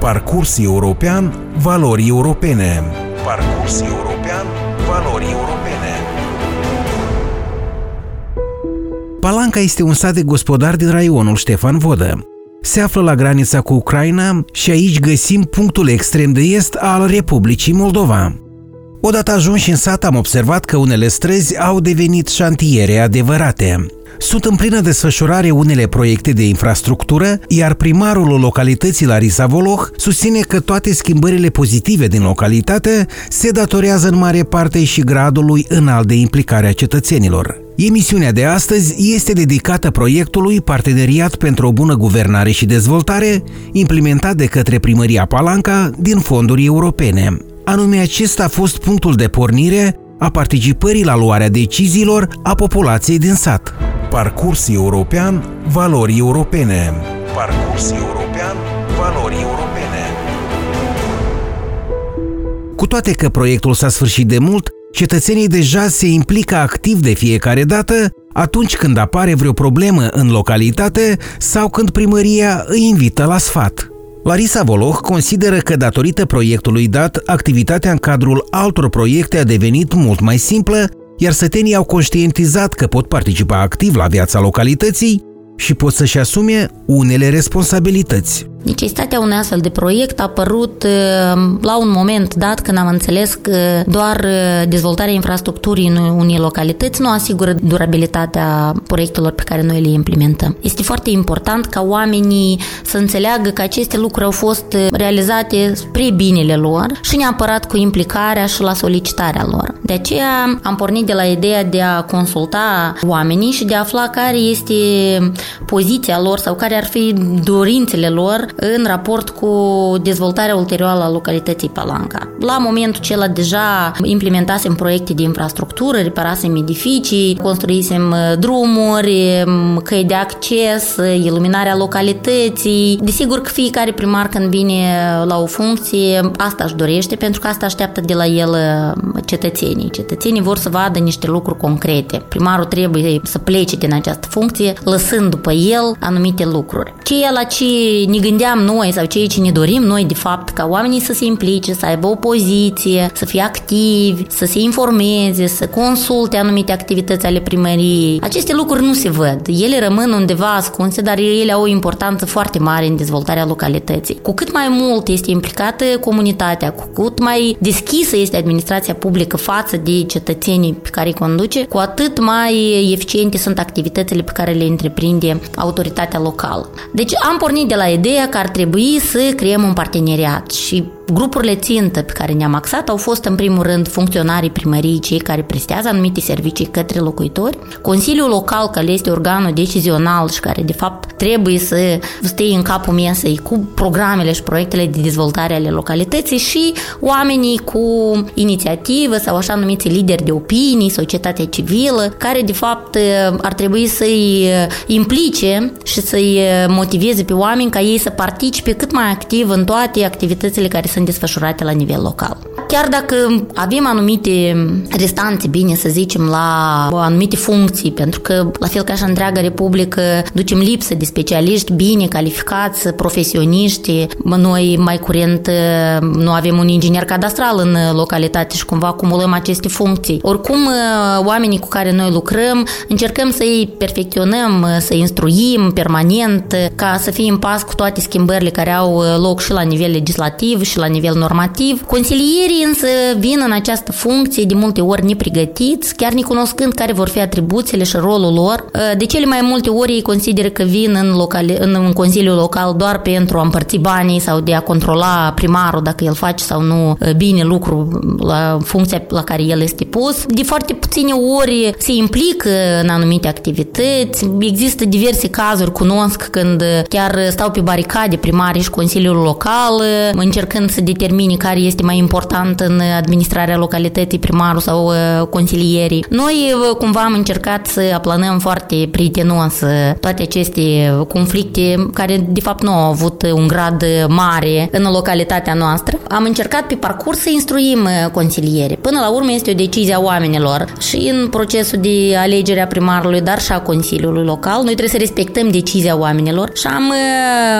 Parcurs european, valori europene. Parcurs european, valori europene. Palanca este un sat de gospodar din raionul Ștefan Vodă. Se află la granița cu Ucraina și aici găsim punctul extrem de est al Republicii Moldova. Odată ajunși în sat am observat că unele străzi au devenit șantiere adevărate. Sunt în plină desfășurare unele proiecte de infrastructură, iar primarul localității Larisa Voloh susține că toate schimbările pozitive din localitate se datorează în mare parte și gradului înalt de implicare a cetățenilor. Emisiunea de astăzi este dedicată proiectului Parteneriat pentru o bună guvernare și dezvoltare, implementat de către Primăria Palanca din fonduri europene. Anume acesta a fost punctul de pornire a participării la luarea deciziilor a populației din sat. Parcurs european, valori europene. Parcurs european, valori europene. Cu toate că proiectul s-a sfârșit de mult, cetățenii deja se implică activ de fiecare dată atunci când apare vreo problemă în localitate sau când primăria îi invită la sfat. Larisa Voloh consideră că datorită proiectului dat, activitatea în cadrul altor proiecte a devenit mult mai simplă, iar sătenii au conștientizat că pot participa activ la viața localității și pot să-și asume unele responsabilități. Necesitatea unui astfel de proiect a apărut uh, la un moment dat când am înțeles că doar uh, dezvoltarea infrastructurii în unei localități nu asigură durabilitatea proiectelor pe care noi le implementăm. Este foarte important ca oamenii să înțeleagă că aceste lucruri au fost uh, realizate spre binele lor și neapărat cu implicarea și la solicitarea lor. De aceea am pornit de la ideea de a consulta oamenii și de a afla care este poziția lor sau care ar fi dorințele lor în raport cu dezvoltarea ulterioară a localității Palanca. La momentul acela deja implementasem proiecte de infrastructură, reparasem edificii, construisem uh, drumuri, um, căi de acces, uh, iluminarea localității. Desigur că fiecare primar când vine la o funcție, asta își dorește pentru că asta așteaptă de la el uh, cetățenii. Cetățenii vor să vadă niște lucruri concrete. Primarul trebuie să plece din această funcție, lăsând după el anumite lucruri. Ceea la ce ne gândeam noi sau ceea ce ne dorim noi, de fapt, ca oamenii să se implice, să aibă o poziție, să fie activi, să se informeze, să consulte anumite activități ale primăriei. Aceste lucruri nu se văd. Ele rămân undeva ascunse, dar ele au o importanță foarte mare în dezvoltarea localității. Cu cât mai mult este implicată comunitatea, cu cât mai deschisă este administrația publică față de cetățenii pe care îi conduce, cu atât mai eficiente sunt activitățile pe care le întreprinde autoritatea locală. Deci am pornit de la ideea că ar trebui să creăm un parteneriat și Grupurile țintă pe care ne-am axat au fost în primul rând funcționarii primăriei, cei care prestează anumite servicii către locuitori, Consiliul Local, care este organul decizional și care de fapt trebuie să stea în capul mesei cu programele și proiectele de dezvoltare ale localității și oamenii cu inițiativă sau așa numiți lideri de opinii, societatea civilă, care de fapt ar trebui să-i implice și să-i motiveze pe oameni ca ei să participe cât mai activ în toate activitățile care sunt sunt desfășurate la nivel local. Chiar dacă avem anumite restanțe, bine să zicem, la anumite funcții, pentru că, la fel ca și întreaga Republică, ducem lipsă de specialiști bine calificați, profesioniști. Noi, mai curent, nu avem un inginer cadastral în localitate și cumva acumulăm aceste funcții. Oricum, oamenii cu care noi lucrăm, încercăm să-i perfecționăm, să instruim permanent, ca să fie în pas cu toate schimbările care au loc și la nivel legislativ și la nivel normativ. Consilierii însă vin în această funcție de multe ori nepregătiți, chiar necunoscând care vor fi atribuțiile și rolul lor. De cele mai multe ori ei consideră că vin în, locale, în un consiliu local doar pentru a împărți banii sau de a controla primarul dacă el face sau nu bine lucru la funcția la care el este pus. De foarte puține ori se implică în anumite activități. Există diverse cazuri, cunosc, când chiar stau pe baricade primarii și Consiliul Local, încercând încercând să determine care este mai important în administrarea localității, primarul sau uh, consilierii. Noi uh, cumva am încercat să aplanăm foarte prietenos uh, toate aceste conflicte care de fapt nu au avut un grad mare în localitatea noastră. Am încercat pe parcurs să instruim consilierii. Până la urmă este o decizie a oamenilor și în procesul de alegere a primarului, dar și a Consiliului Local. Noi trebuie să respectăm decizia oamenilor și am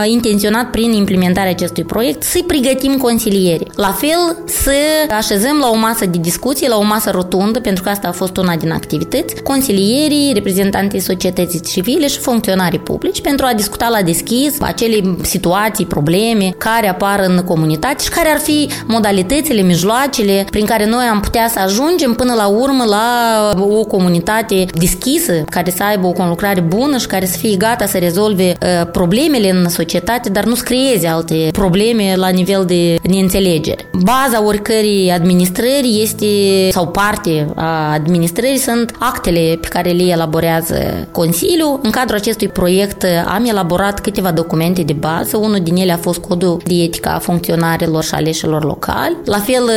intenționat prin implementarea acestui proiect să-i pregătim consilierii. La fel, să așezăm la o masă de discuție, la o masă rotundă, pentru că asta a fost una din activități, consilierii, reprezentanții societății civile și funcționarii publici pentru a discuta la deschis acele situații, probleme care apar în comunitate și care ar fi modalitățile, mijloacele prin care noi am putea să ajungem până la urmă la o comunitate deschisă, care să aibă o conlucrare bună și care să fie gata să rezolve uh, problemele în societate, dar nu să creeze alte probleme la nivel de neînțelegere. Baza oricărei administrări este, sau parte a administrării sunt actele pe care le elaborează Consiliul. În cadrul acestui proiect am elaborat câteva documente de bază. Unul din ele a fost codul de etică a funcționarilor și aleșilor locali. La fel,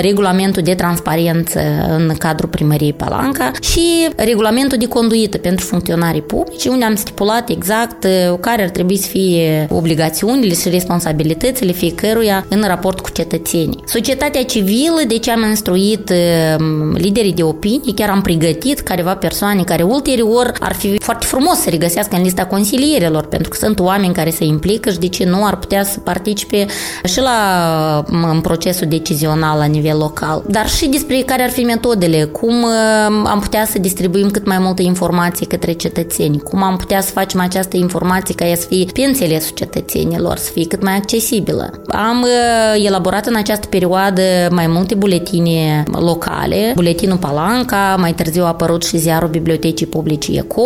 regulamentul de transparență în cadrul primăriei Palanca și regulamentul de conduită pentru funcționarii publici, unde am stipulat exact care ar trebui să fie obligațiunile și responsabilitățile fiecăruia în raport cu cetățenii. Societatea civilă, deci am instruit um, liderii de opinii, chiar am pregătit careva persoane care ulterior ar fi foarte frumos să regăsească în lista consilierilor, pentru că sunt oameni care se implică și de ce nu ar putea să participe și la um, în procesul decizional la nivel local, dar și despre care ar fi metodele, cum um, am putea să distribuim cât mai multe informații către cetățeni, cum am putea să facem această informație ca ea să fie pe înțelesul cetățenilor, să fie cât mai accesibilă. Am uh, elaborat în această perioadă mai multe buletine locale, buletinul Palanca, mai târziu a apărut și ziarul Bibliotecii Publice ECO,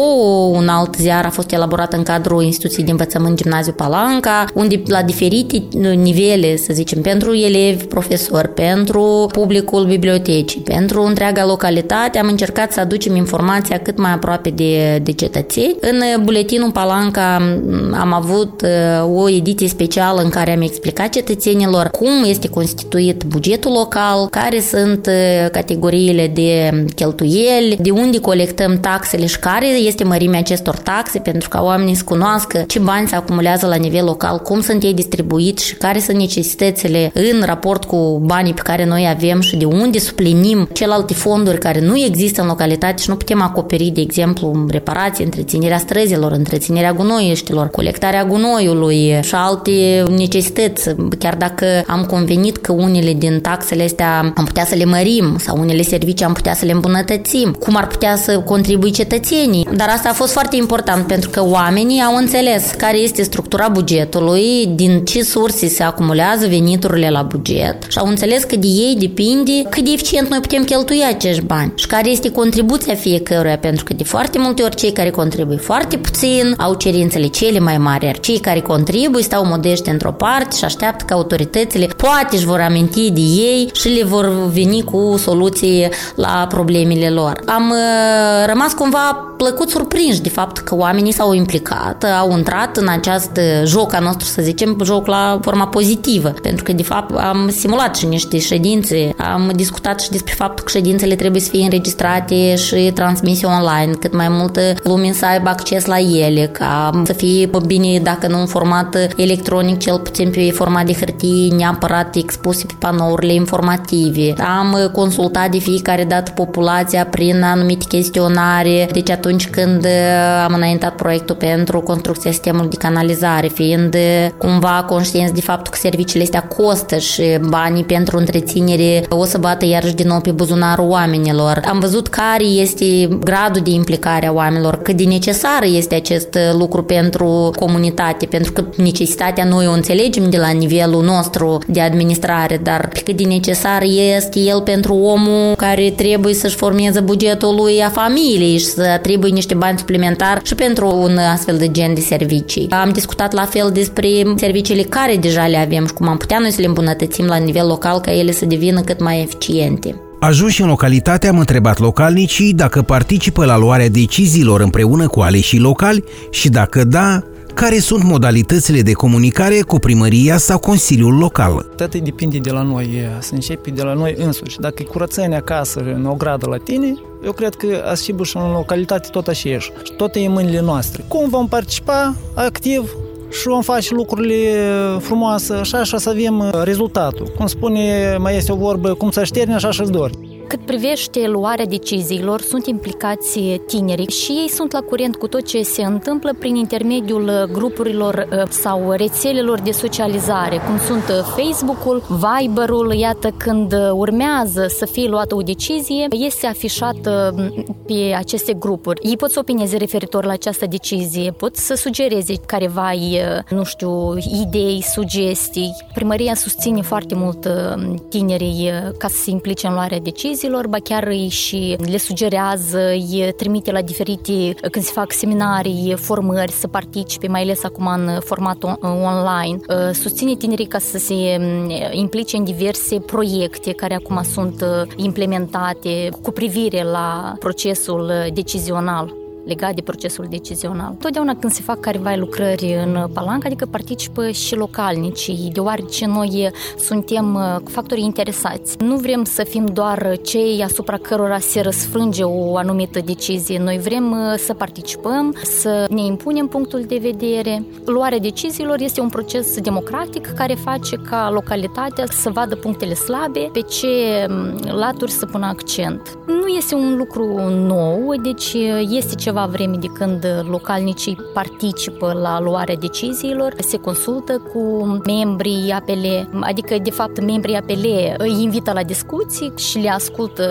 un alt ziar a fost elaborat în cadrul Instituției de Învățământ Gimnaziu Palanca, unde la diferite nivele, să zicem, pentru elevi, profesori, pentru publicul bibliotecii, pentru întreaga localitate, am încercat să aducem informația cât mai aproape de, de cetățeni. În buletinul Palanca am avut uh, o ediție specială în care am explicat cetățenilor cum este constituit bugetul local, care sunt uh, categoriile de cheltuieli, de unde colectăm taxele și care este mărimea acestor taxe, pentru ca oamenii să cunoască ce bani se acumulează la nivel local, cum sunt ei distribuiți și care sunt necesitățile în raport cu banii pe care noi avem și de unde suplinim celelalte fonduri care nu există în localitate și nu putem acoperi, de exemplu, reparații, întreținerea străzilor, întreținerea gunoieștilor, colectarea gunoiului și alte necesități, chiar dacă am convenit că unele din taxele astea am putea să le mărim sau unele servicii am putea să le îmbunătățim, cum ar putea să contribui cetățenii. Dar asta a fost foarte important pentru că oamenii au înțeles care este structura bugetului, din ce surse se acumulează veniturile la buget și au înțeles că de ei depinde cât de eficient noi putem cheltui acești bani și care este contribuția fiecăruia, pentru că de foarte multe ori cei care contribuie foarte puțin au cerințele cele mai mari, iar cei care contribuie stau modește într-o parte și așteaptă că autoritățile poate își vor aminti de ei și le vor veni cu soluții la problemele lor. Am uh, rămas cumva plăcut surprinși de fapt că oamenii s-au implicat, au intrat în acest joc a nostru, să zicem, joc la forma pozitivă, pentru că de fapt am simulat și niște ședințe, am discutat și despre faptul că ședințele trebuie să fie înregistrate și transmise online, cât mai multă lume să aibă acces la ele, ca să fie bine, dacă nu în format electronic, cel puțin pe format de hârtie, neapărat expuse pe panourile informative. Am consultat de fiecare dată populația prin anumite chestionare, deci atunci când am înaintat proiectul pentru construcția sistemului de canalizare, fiind cumva conștienți de faptul că serviciile astea costă și banii pentru întreținere o să bată iarăși din nou pe buzunarul oamenilor. Am văzut care este gradul de implicare a oamenilor, cât de necesar este acest lucru pentru comunitate, pentru că necesitatea noi o înțelegem de la nivelul nostru de administrare, dar pe cât de necesar este el pentru omul care trebuie să-și formeze bugetul lui a familiei și să atribuie niște bani suplimentari și pentru un astfel de gen de servicii. Am discutat la fel despre serviciile care deja le avem și cum am putea noi să le îmbunătățim la nivel local ca ele să devină cât mai eficiente. Ajunși în localitate, am întrebat localnicii dacă participă la luarea deciziilor împreună cu aleșii locali și dacă da, care sunt modalitățile de comunicare cu primăria sau Consiliul Local. Toate depinde de la noi, să începe de la noi însuși. Dacă e curățenie acasă, în o gradă la tine, eu cred că asigur și în localitate tot așa Și tot e în mâinile noastre. Cum vom participa activ și vom face lucrurile frumoase, așa, așa să avem rezultatul. Cum spune, mai este o vorbă, cum să șterni, așa și-ți dori. Cât privește luarea deciziilor, sunt implicați tinerii și ei sunt la curent cu tot ce se întâmplă prin intermediul grupurilor uh, sau rețelelor de socializare, cum sunt uh, Facebook-ul, Viber-ul, iată când urmează să fie luată o decizie, este afișată pe aceste grupuri. Ei pot să opineze referitor la această decizie, pot să sugereze careva, uh, nu știu, idei, sugestii. Primăria susține foarte mult tinerii ca să se implice în luarea deciziei deciziilor, ba chiar îi și le sugerează, îi trimite la diferite, când se fac seminarii, formări, să participe, mai ales acum în format online. Uh, susține tinerii ca să se mm, implice în diverse proiecte care acum sunt uh, implementate cu privire la procesul uh, decizional legat de procesul decizional. Totdeauna când se fac careva lucrări în palanca, adică participă și localnicii, deoarece noi suntem uh, factorii interesați. Nu vrem să fim doar cei asupra cărora se răsfrânge o anumită decizie. Noi vrem uh, să participăm, să ne impunem punctul de vedere. Luarea deciziilor este un proces democratic care face ca localitatea să vadă punctele slabe, pe ce mm, laturi să pună accent. Nu este un lucru nou, deci uh, este ceva ceva vreme de când localnicii participă la luarea deciziilor, se consultă cu membrii APL, adică de fapt membrii APL îi invită la discuții și le ascultă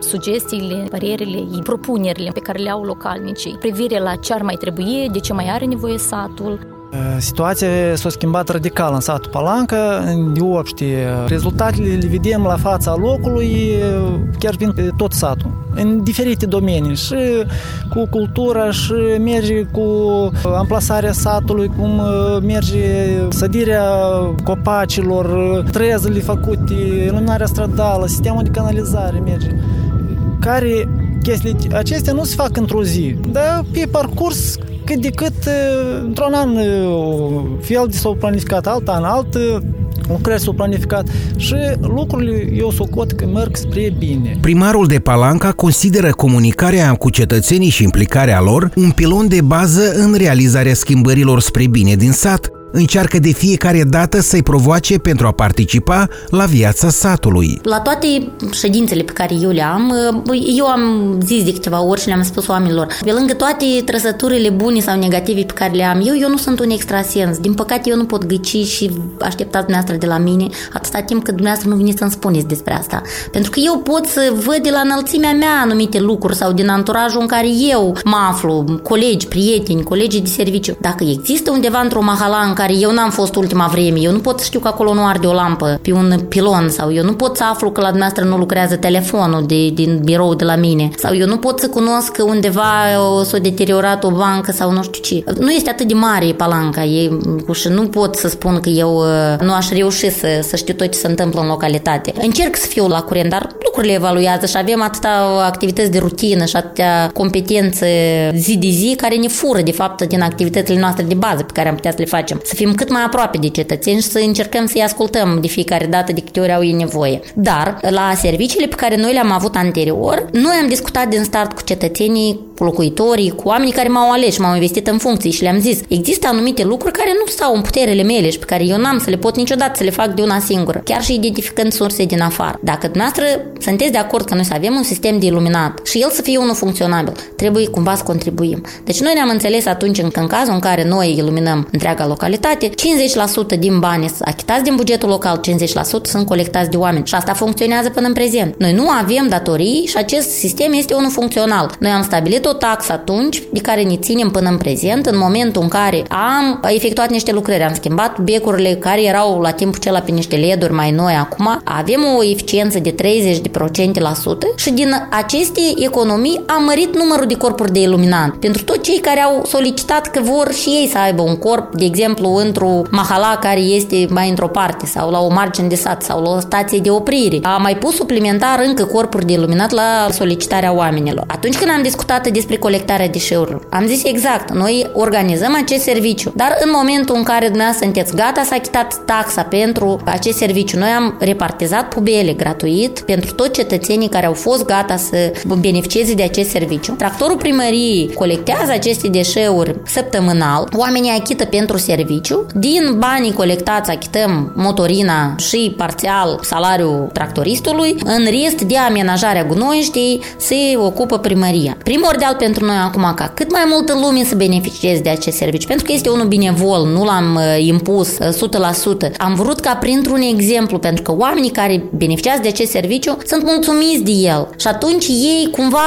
sugestiile, părerile, propunerile pe care le au localnicii, privire la ce ar mai trebui, de ce mai are nevoie satul, Situația s-a schimbat radical în satul Palanca, de obște. Rezultatele le vedem la fața locului, chiar vin pe tot satul, în diferite domenii, și cu cultura, și merge cu amplasarea satului, cum merge sădirea copacilor, trezele făcute, iluminarea stradală, sistemul de canalizare merge, care chestii acestea nu se fac într-o zi, dar pe parcurs cât de cât într-un an fel de s-au planificat, alt an alt lucrări s-au planificat și lucrurile eu socot că merg spre bine. Primarul de Palanca consideră comunicarea cu cetățenii și implicarea lor un pilon de bază în realizarea schimbărilor spre bine din sat, încearcă de fiecare dată să-i provoace pentru a participa la viața satului. La toate ședințele pe care eu le am, eu am zis de câteva ori și le-am spus oamenilor, pe lângă toate trăsăturile bune sau negative pe care le am eu, eu nu sunt un extrasens. Din păcate eu nu pot ghici și așteptați dumneavoastră de la mine atâta timp cât dumneavoastră nu veniți să-mi spuneți despre asta. Pentru că eu pot să văd de la înălțimea mea anumite lucruri sau din anturajul în care eu mă aflu, colegi, prieteni, colegi de serviciu. Dacă există undeva într-o mahala în care eu n-am fost ultima vreme, eu nu pot să știu că acolo nu arde o lampă pe un pilon sau eu nu pot să aflu că la dumneavoastră nu lucrează telefonul de, din birou de la mine sau eu nu pot să cunosc că undeva s-a deteriorat o bancă sau nu știu ce. Nu este atât de mare palanca e, și nu pot să spun că eu uh, nu aș reuși să, să știu tot ce se întâmplă în localitate. Încerc să fiu la curent, dar lucrurile evaluează și avem atâta activități de rutină și atâtea competențe zi de zi care ne fură de fapt din activitățile noastre de bază pe care am putea să le facem. Să fim cât mai aproape de cetățeni și să încercăm să-i ascultăm de fiecare dată de câte ori au ei nevoie. Dar la serviciile pe care noi le-am avut anterior, noi am discutat din start cu cetățenii, cu locuitorii, cu oamenii care m-au ales și m-au investit în funcții și le-am zis, există anumite lucruri care nu stau în puterele mele și pe care eu n-am să le pot niciodată să le fac de una singură, chiar și identificând surse din afară. Dacă dumneavoastră sunteți de acord că noi să avem un sistem de iluminat și el să fie unul funcționabil, trebuie cumva să contribuim. Deci noi ne-am înțeles atunci în, în cazul în care noi iluminăm întreaga localitate, 50% din bani sunt achitați din bugetul local, 50% sunt colectați de oameni și asta funcționează până în prezent. Noi nu avem datorii și acest sistem este unul funcțional. Noi am stabilit o taxă atunci de care ne ținem până în prezent, în momentul în care am efectuat niște lucrări, am schimbat becurile care erau la timpul acela pe niște leduri mai noi acum, avem o eficiență de 30% la sută și din aceste economii am mărit numărul de corpuri de iluminat. Pentru toți cei care au solicitat că vor și ei să aibă un corp, de exemplu, exemplu, într-o mahala care este mai într-o parte sau la o margine de sat sau la o stație de oprire. A mai pus suplimentar încă corpuri de iluminat la solicitarea oamenilor. Atunci când am discutat despre colectarea deșeurilor, am zis exact, noi organizăm acest serviciu, dar în momentul în care dumneavoastră sunteți gata să achitați taxa pentru acest serviciu, noi am repartizat pubele gratuit pentru toți cetățenii care au fost gata să beneficieze de acest serviciu. Tractorul primăriei colectează aceste deșeuri săptămânal, oamenii achită pentru serviciu, din banii colectați achităm motorina și parțial salariul tractoristului, în rest de amenajarea gunoiștii se ocupă primăria. Primordial pentru noi acum ca cât mai multă lume să beneficieze de acest serviciu, pentru că este unul binevol, nu l-am uh, impus 100%. Am vrut ca printr-un exemplu, pentru că oamenii care beneficiază de acest serviciu sunt mulțumiți de el și atunci ei cumva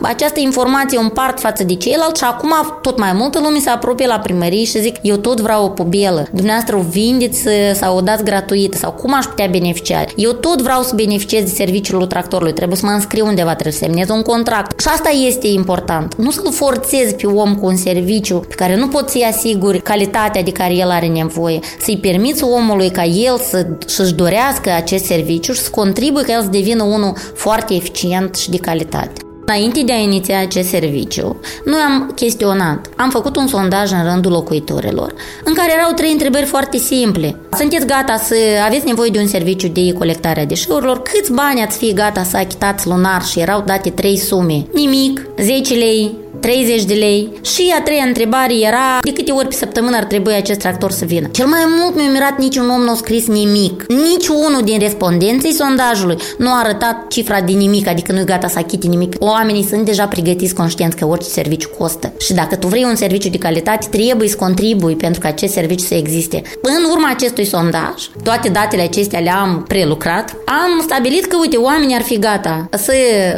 această informație o împart față de ceilalți și acum tot mai multă lume se apropie la primărie și zic eu tot vreau o pubelă. Dumneavoastră o vindeți sau o dați gratuit sau cum aș putea beneficia? Eu tot vreau să beneficiez de serviciul tractorului, trebuie să mă înscriu undeva, trebuie să semnez un contract. Și asta este important. Nu să-l forțezi pe om cu un serviciu pe care nu poți să-i asiguri calitatea de care el are nevoie, să-i permiți omului ca el să, să-și dorească acest serviciu și să contribuie ca el să devină unul foarte eficient și de calitate. Înainte de a iniția acest serviciu, noi am chestionat, am făcut un sondaj în rândul locuitorilor, în care erau trei întrebări foarte simple. Sunteți gata să aveți nevoie de un serviciu de colectare a deșeurilor? Câți bani ați fi gata să achitați lunar? Și erau date trei sume. Nimic, 10 lei, 30 de lei. Și a treia întrebare era de câte ori pe săptămână ar trebui acest tractor să vină. Cel mai mult mi-a mirat niciun om nu a scris nimic. Nici unul din respondenții sondajului nu a arătat cifra de nimic, adică nu e gata să achite nimic. Oamenii sunt deja pregătiți conștienți că orice serviciu costă. Și dacă tu vrei un serviciu de calitate, trebuie să contribui pentru că acest serviciu să existe. În urma acestui sondaj, toate datele acestea le-am prelucrat, am stabilit că, uite, oamenii ar fi gata să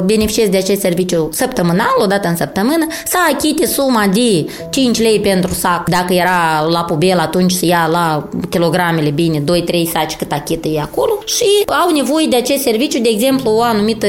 beneficieze de acest serviciu săptămânal, o dată în săptămână, să achite suma de 5 lei pentru sac. Dacă era la pubel, atunci să ia la kilogramele bine, 2-3 saci cât achită e acolo și au nevoie de acest serviciu, de exemplu, o anumită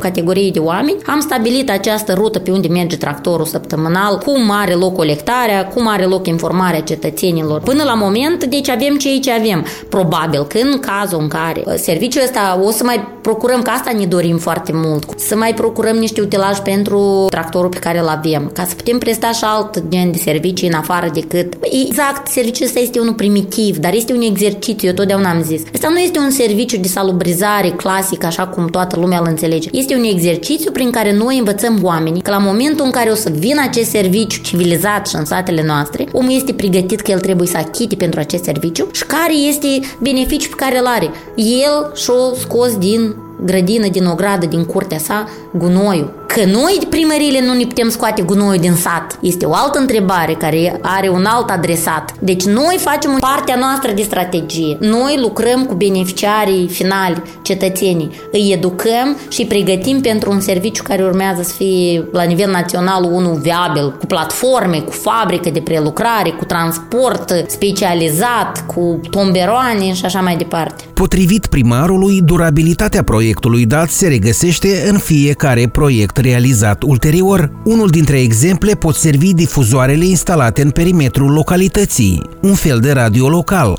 categorie de oameni. Am stabilit această rută pe unde merge tractorul săptămânal, cum are loc colectarea, cum are loc informarea cetățenilor. Până la moment, deci avem ceea ce avem. Probabil că în cazul în care serviciul ăsta o să mai procurăm, că asta ne dorim foarte mult, să mai procurăm niște utilaj pentru tractorul pe care îl avem, ca să putem presta și alt gen de servicii în afară decât... Exact, serviciul ăsta este unul primitiv, dar este un exercițiu, eu totdeauna am zis. Asta nu este un serviciu de salubrizare clasic, așa cum toată lumea îl înțelege. Este un exercițiu prin care noi învățăm oamenii că la momentul în care o să vină acest serviciu civilizat și în satele noastre, omul este pregătit că el trebuie să achite pentru acest serviciu și care este beneficiul pe care îl are. El și-o scos din grădină, din o gradă, din curtea sa, gunoiul. Că noi, primările, nu ne putem scoate gunoiul din sat. Este o altă întrebare care are un alt adresat. Deci noi facem partea noastră de strategie. Noi lucrăm cu beneficiarii finali, cetățenii. Îi educăm și pregătim pentru un serviciu care urmează să fie la nivel național unul viabil, cu platforme, cu fabrică de prelucrare, cu transport specializat, cu tomberoane și așa mai departe. Potrivit primarului, durabilitatea proiectului dat se regăsește în fiecare proiect realizat ulterior. Unul dintre exemple pot servi difuzoarele instalate în perimetrul localității, un fel de radio local.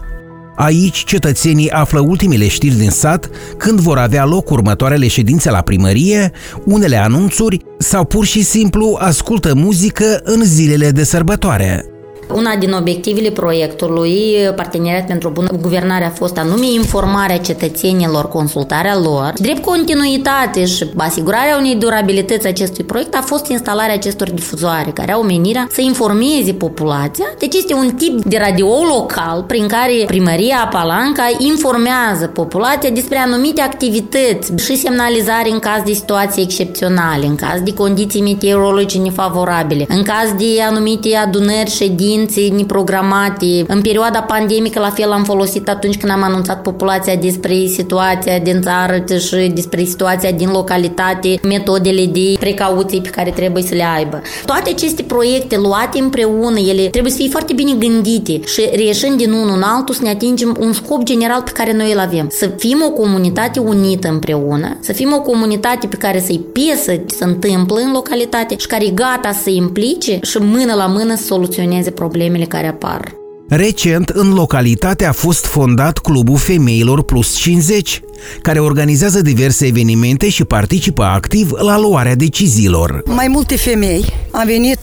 Aici cetățenii află ultimele știri din sat, când vor avea loc următoarele ședințe la primărie, unele anunțuri sau pur și simplu ascultă muzică în zilele de sărbătoare. Una din obiectivele proiectului Parteneriat pentru o bună guvernare a fost anume informarea cetățenilor, consultarea lor. Drept continuitate și asigurarea unei durabilități acestui proiect a fost instalarea acestor difuzoare care au menirea să informeze populația. Deci este un tip de radio local prin care primăria Palanca informează populația despre anumite activități și semnalizare în caz de situații excepționale, în caz de condiții meteorologice nefavorabile, în caz de anumite adunări, ședințe ședințe neprogramate. În perioada pandemică, la fel, am folosit atunci când am anunțat populația despre situația din țară și despre situația din localitate, metodele de precauții pe care trebuie să le aibă. Toate aceste proiecte luate împreună, ele trebuie să fie foarte bine gândite și reieșind din unul în altul să ne atingem un scop general pe care noi îl avem. Să fim o comunitate unită împreună, să fim o comunitate pe care să-i piesă ce se întâmplă în localitate și care e gata să se implice și mână la mână să soluționeze problemele care apar. Recent, în localitate a fost fondat Clubul Femeilor Plus 50, care organizează diverse evenimente și participă activ la luarea deciziilor. Mai multe femei am venit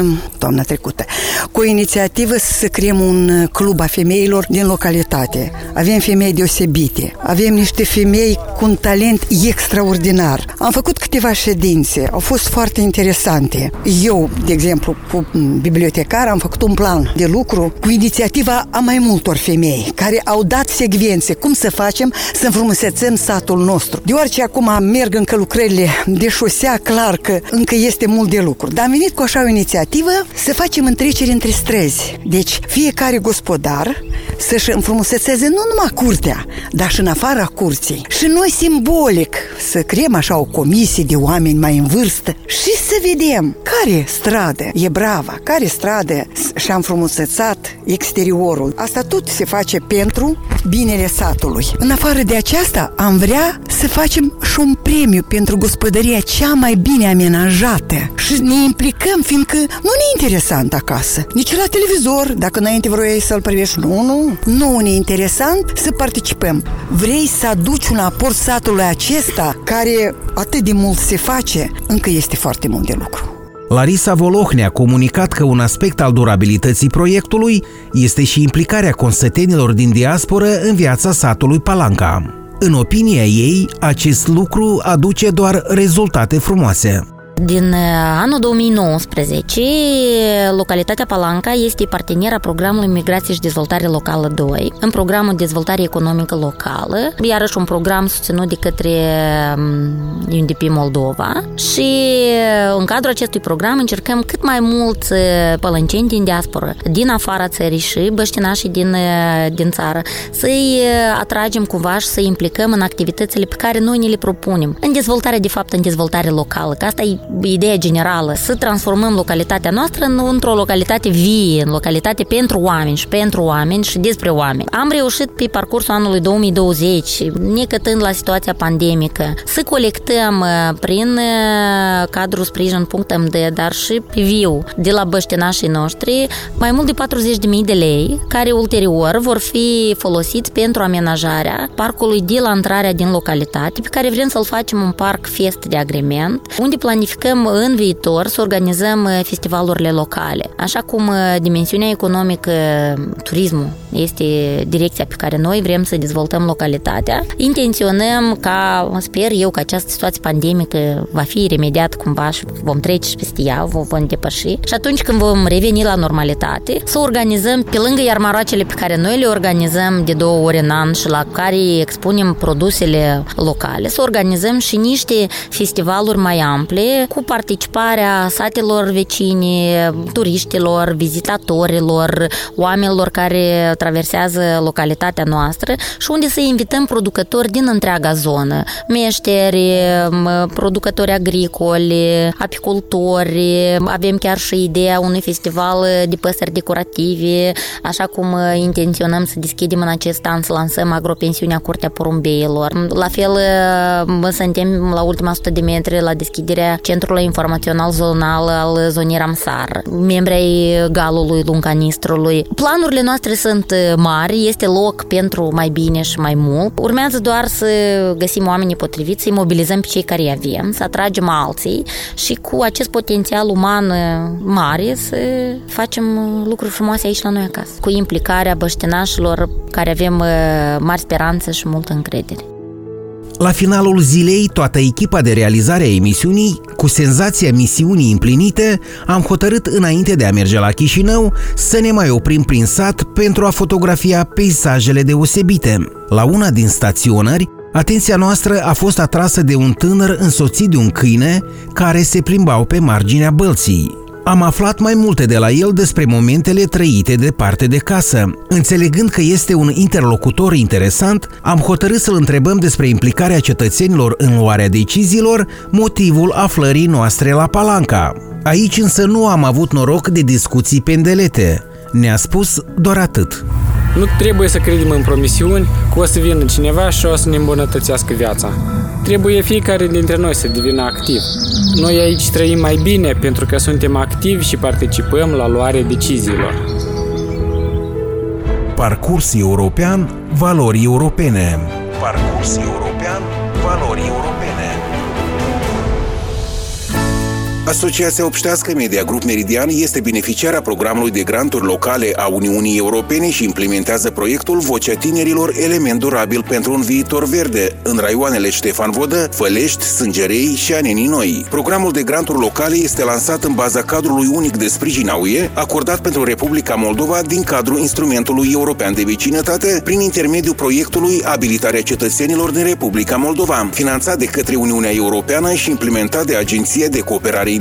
uh, toamna trecută cu o inițiativă să creăm un club a femeilor din localitate. Avem femei deosebite, avem niște femei cu un talent extraordinar. Am făcut câteva ședințe, au fost foarte interesante. Eu, de exemplu, cu bibliotecar, am făcut un plan de lucru cu inițiativa a mai multor femei care au dat secvențe cum să facem să înfrumusețăm satul nostru. Deoarece acum merg încă lucrările de șosea, clar că încă este mult de lucru. Dar am venit cu așa o inițiativă să facem întreceri între străzi. Deci fiecare gospodar să-și înfrumusețeze nu numai curtea, dar și în afara curții. Și noi simbolic să creăm așa o comisie de oameni mai în vârstă și să vedem care stradă e brava, care stradă și-a înfrumusețat exteriorul. Asta tot se face pentru binele satului. În afară de aceasta, am vrea să facem și un premiu pentru gospodăria cea mai bine amenajată și ne implicăm, fiindcă nu ne interesant acasă, nici la televizor, dacă înainte vroiai să-l privești. Nu, nu. Nu ne interesant să participăm. Vrei să aduci un aport satului acesta, care atât de mult se face, încă este foarte mult de lucru. Larisa Volohne a comunicat că un aspect al durabilității proiectului este și implicarea consătenilor din diasporă în viața satului Palanca. În opinia ei, acest lucru aduce doar rezultate frumoase. Din uh, anul 2019, localitatea Palanca este partenera programului Migrație și Dezvoltare Locală 2, în programul Dezvoltare Economică Locală, iarăși un program susținut de către UNDP um, Moldova și uh, în cadrul acestui program încercăm cât mai mult uh, pălănceni din diasporă, din afara țării și băștinașii din, din țară, să-i atragem cumva și să-i implicăm în activitățile pe care noi ne le propunem, în dezvoltare, de fapt, în dezvoltare locală, că asta e ideea generală, să transformăm localitatea noastră în, într-o localitate vie, în localitate pentru oameni și pentru oameni și despre oameni. Am reușit pe parcursul anului 2020, necătând la situația pandemică, să colectăm uh, prin uh, cadrul sprijin.md, dar și pe viu de la băștinașii noștri, mai mult de 40.000 de lei, care ulterior vor fi folosiți pentru amenajarea parcului de la intrarea din localitate, pe care vrem să-l facem un parc fest de agrement, unde planificăm planificăm în viitor să organizăm uh, festivalurile locale. Așa cum uh, dimensiunea economică, turismul, este direcția pe care noi vrem să dezvoltăm localitatea, intenționăm ca, sper eu, că această situație pandemică va fi remediat cumva și vom trece și peste ea, vom, vom depăși și atunci când vom reveni la normalitate, să organizăm pe lângă iarmaroacele pe care noi le organizăm de două ori în an și la care expunem produsele locale, să organizăm și niște festivaluri mai ample cu participarea satelor vecini, turiștilor, vizitatorilor, oamenilor care traversează localitatea noastră și unde să invităm producători din întreaga zonă, meșteri, producători agricoli, apicultori, avem chiar și ideea unui festival de păsări decorative, așa cum intenționăm să deschidem în acest an să lansăm agropensiunea Curtea Porumbeilor. La fel, suntem la ultima sută de metri la deschiderea Centrului Informațional Zonal al zonei Ramsar, membri ai Galului Luncanistrului. Planurile noastre sunt mari, este loc pentru mai bine și mai mult. Urmează doar să găsim oamenii potriviți, să-i mobilizăm pe cei care îi avem, să atragem alții și cu acest potențial uman mare să facem lucruri frumoase aici la noi acasă, cu implicarea băștinașilor care avem mari speranțe și multă încredere. La finalul zilei, toată echipa de realizare a emisiunii, cu senzația misiunii împlinite, am hotărât înainte de a merge la Chișinău să ne mai oprim prin sat pentru a fotografia peisajele deosebite. La una din staționări, atenția noastră a fost atrasă de un tânăr însoțit de un câine care se plimbau pe marginea bălții. Am aflat mai multe de la el despre momentele trăite departe de casă. Înțelegând că este un interlocutor interesant, am hotărât să-l întrebăm despre implicarea cetățenilor în luarea deciziilor, motivul aflării noastre la Palanca. Aici însă nu am avut noroc de discuții pendelete. Ne-a spus doar atât. Nu trebuie să credem în promisiuni că o să vină cineva și o să ne îmbunătățească viața. Trebuie fiecare dintre noi să devină activ. Noi aici trăim mai bine pentru că suntem activi și participăm la luarea deciziilor. Parcurs European Valori Europene Parcurs European Valori Europene Asociația Obștească Media Grup Meridian este beneficiara programului de granturi locale a Uniunii Europene și implementează proiectul Vocea Tinerilor Element Durabil pentru un viitor verde în raioanele Ștefan Vodă, Fălești, Sângerei și Anenii Noi. Programul de granturi locale este lansat în baza cadrului unic de sprijin a UE, acordat pentru Republica Moldova din cadrul instrumentului european de vecinătate, prin intermediul proiectului Abilitarea cetățenilor din Republica Moldova, finanțat de către Uniunea Europeană și implementat de Agenția de Cooperare